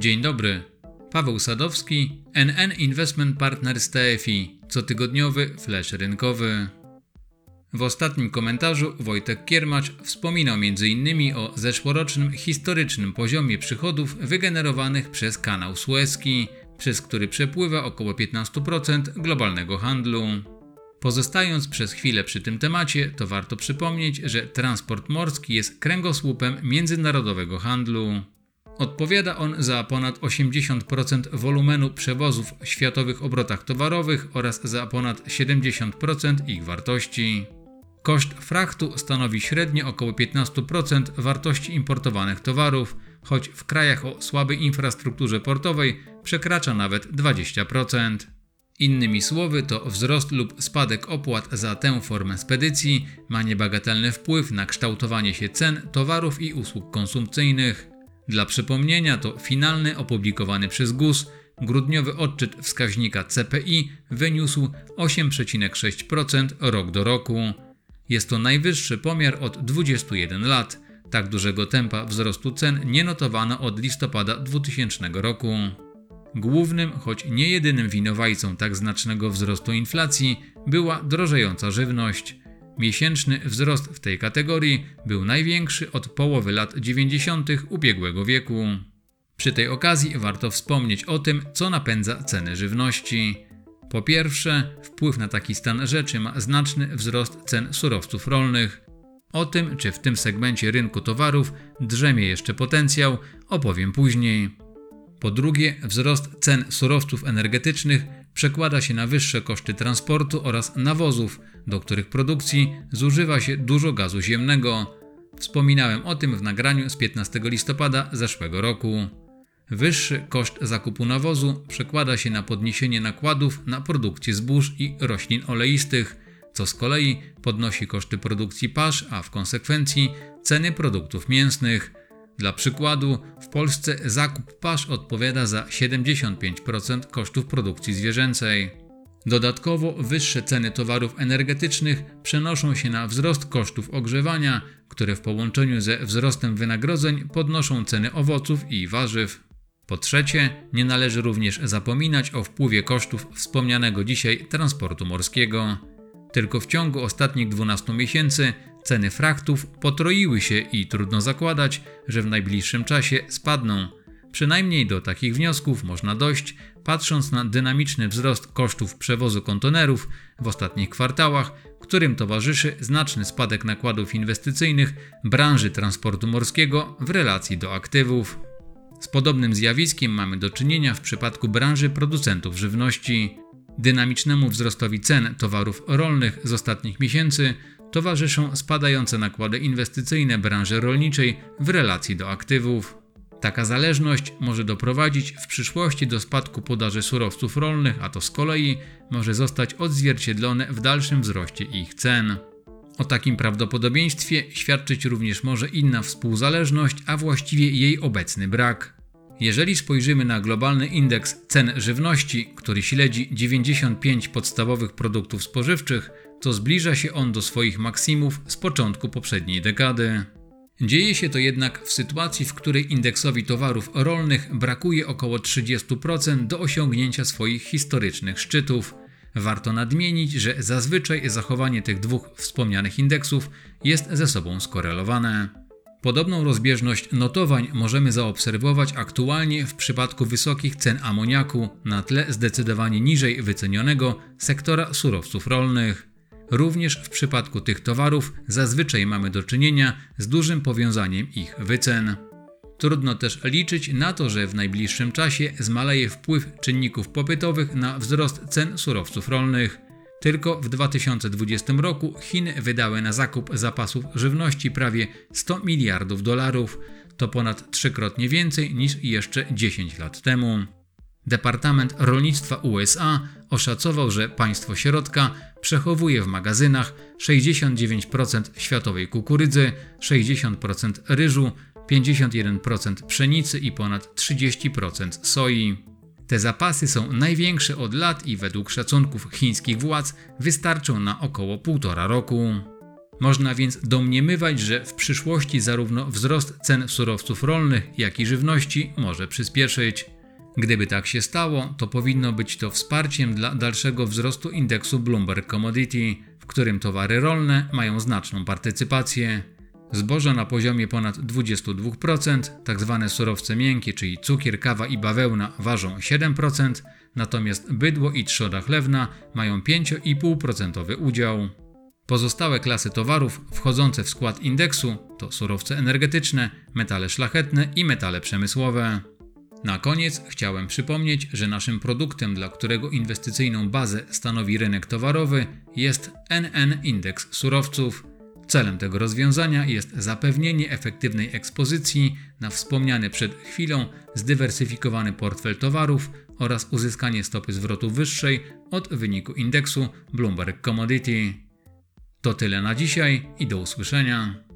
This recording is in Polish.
Dzień dobry. Paweł Sadowski, NN Investment Partners TFI, cotygodniowy flash rynkowy. W ostatnim komentarzu Wojtek Kiermacz wspominał m.in. o zeszłorocznym historycznym poziomie przychodów wygenerowanych przez kanał Suezki, przez który przepływa około 15% globalnego handlu. Pozostając przez chwilę przy tym temacie, to warto przypomnieć, że transport morski jest kręgosłupem międzynarodowego handlu. Odpowiada on za ponad 80% wolumenu przewozów w światowych obrotach towarowych oraz za ponad 70% ich wartości. Koszt frachtu stanowi średnio około 15% wartości importowanych towarów, choć w krajach o słabej infrastrukturze portowej przekracza nawet 20%. Innymi słowy, to wzrost lub spadek opłat za tę formę spedycji ma niebagatelny wpływ na kształtowanie się cen towarów i usług konsumpcyjnych. Dla przypomnienia, to finalny opublikowany przez GUS grudniowy odczyt wskaźnika CPI wyniósł 8,6% rok do roku. Jest to najwyższy pomiar od 21 lat. Tak dużego tempa wzrostu cen nie notowano od listopada 2000 roku. Głównym, choć nie jedynym winowajcą tak znacznego wzrostu inflacji była drożejąca żywność. Miesięczny wzrost w tej kategorii był największy od połowy lat 90. ubiegłego wieku. Przy tej okazji warto wspomnieć o tym, co napędza ceny żywności. Po pierwsze, wpływ na taki stan rzeczy ma znaczny wzrost cen surowców rolnych. O tym, czy w tym segmencie rynku towarów drzemie jeszcze potencjał, opowiem później. Po drugie, wzrost cen surowców energetycznych przekłada się na wyższe koszty transportu oraz nawozów, do których produkcji zużywa się dużo gazu ziemnego. Wspominałem o tym w nagraniu z 15 listopada zeszłego roku. Wyższy koszt zakupu nawozu przekłada się na podniesienie nakładów na produkcję zbóż i roślin oleistych, co z kolei podnosi koszty produkcji pasz, a w konsekwencji ceny produktów mięsnych. Dla przykładu, w Polsce zakup pasz odpowiada za 75% kosztów produkcji zwierzęcej. Dodatkowo wyższe ceny towarów energetycznych przenoszą się na wzrost kosztów ogrzewania, które w połączeniu ze wzrostem wynagrodzeń podnoszą ceny owoców i warzyw. Po trzecie, nie należy również zapominać o wpływie kosztów wspomnianego dzisiaj transportu morskiego. Tylko w ciągu ostatnich 12 miesięcy ceny frachtów potroiły się i trudno zakładać, że w najbliższym czasie spadną. Przynajmniej do takich wniosków można dojść, patrząc na dynamiczny wzrost kosztów przewozu kontenerów w ostatnich kwartałach, którym towarzyszy znaczny spadek nakładów inwestycyjnych branży transportu morskiego w relacji do aktywów. Z podobnym zjawiskiem mamy do czynienia w przypadku branży producentów żywności. Dynamicznemu wzrostowi cen towarów rolnych z ostatnich miesięcy towarzyszą spadające nakłady inwestycyjne branży rolniczej w relacji do aktywów. Taka zależność może doprowadzić w przyszłości do spadku podaży surowców rolnych, a to z kolei może zostać odzwierciedlone w dalszym wzroście ich cen. O takim prawdopodobieństwie świadczyć również może inna współzależność, a właściwie jej obecny brak. Jeżeli spojrzymy na globalny indeks cen żywności, który śledzi 95 podstawowych produktów spożywczych, to zbliża się on do swoich maksimów z początku poprzedniej dekady. Dzieje się to jednak w sytuacji, w której indeksowi towarów rolnych brakuje około 30% do osiągnięcia swoich historycznych szczytów. Warto nadmienić, że zazwyczaj zachowanie tych dwóch wspomnianych indeksów jest ze sobą skorelowane. Podobną rozbieżność notowań możemy zaobserwować aktualnie w przypadku wysokich cen amoniaku na tle zdecydowanie niżej wycenionego sektora surowców rolnych. Również w przypadku tych towarów zazwyczaj mamy do czynienia z dużym powiązaniem ich wycen. Trudno też liczyć na to, że w najbliższym czasie zmaleje wpływ czynników popytowych na wzrost cen surowców rolnych. Tylko w 2020 roku Chiny wydały na zakup zapasów żywności prawie 100 miliardów dolarów. To ponad trzykrotnie więcej niż jeszcze 10 lat temu. Departament Rolnictwa USA oszacował, że państwo środka przechowuje w magazynach 69% światowej kukurydzy, 60% ryżu, 51% pszenicy i ponad 30% soi. Te zapasy są największe od lat i według szacunków chińskich władz wystarczą na około półtora roku. Można więc domniemywać, że w przyszłości zarówno wzrost cen surowców rolnych, jak i żywności może przyspieszyć. Gdyby tak się stało, to powinno być to wsparciem dla dalszego wzrostu indeksu Bloomberg Commodity, w którym towary rolne mają znaczną partycypację. Zboża na poziomie ponad 22%, tzw. Tak surowce miękkie, czyli cukier, kawa i bawełna ważą 7%, natomiast bydło i trzoda chlewna mają 5,5% udział. Pozostałe klasy towarów wchodzące w skład indeksu to surowce energetyczne, metale szlachetne i metale przemysłowe. Na koniec chciałem przypomnieć, że naszym produktem, dla którego inwestycyjną bazę stanowi rynek towarowy, jest NN Indeks Surowców. Celem tego rozwiązania jest zapewnienie efektywnej ekspozycji na wspomniany przed chwilą zdywersyfikowany portfel towarów oraz uzyskanie stopy zwrotu wyższej od wyniku indeksu Bloomberg Commodity. To tyle na dzisiaj i do usłyszenia.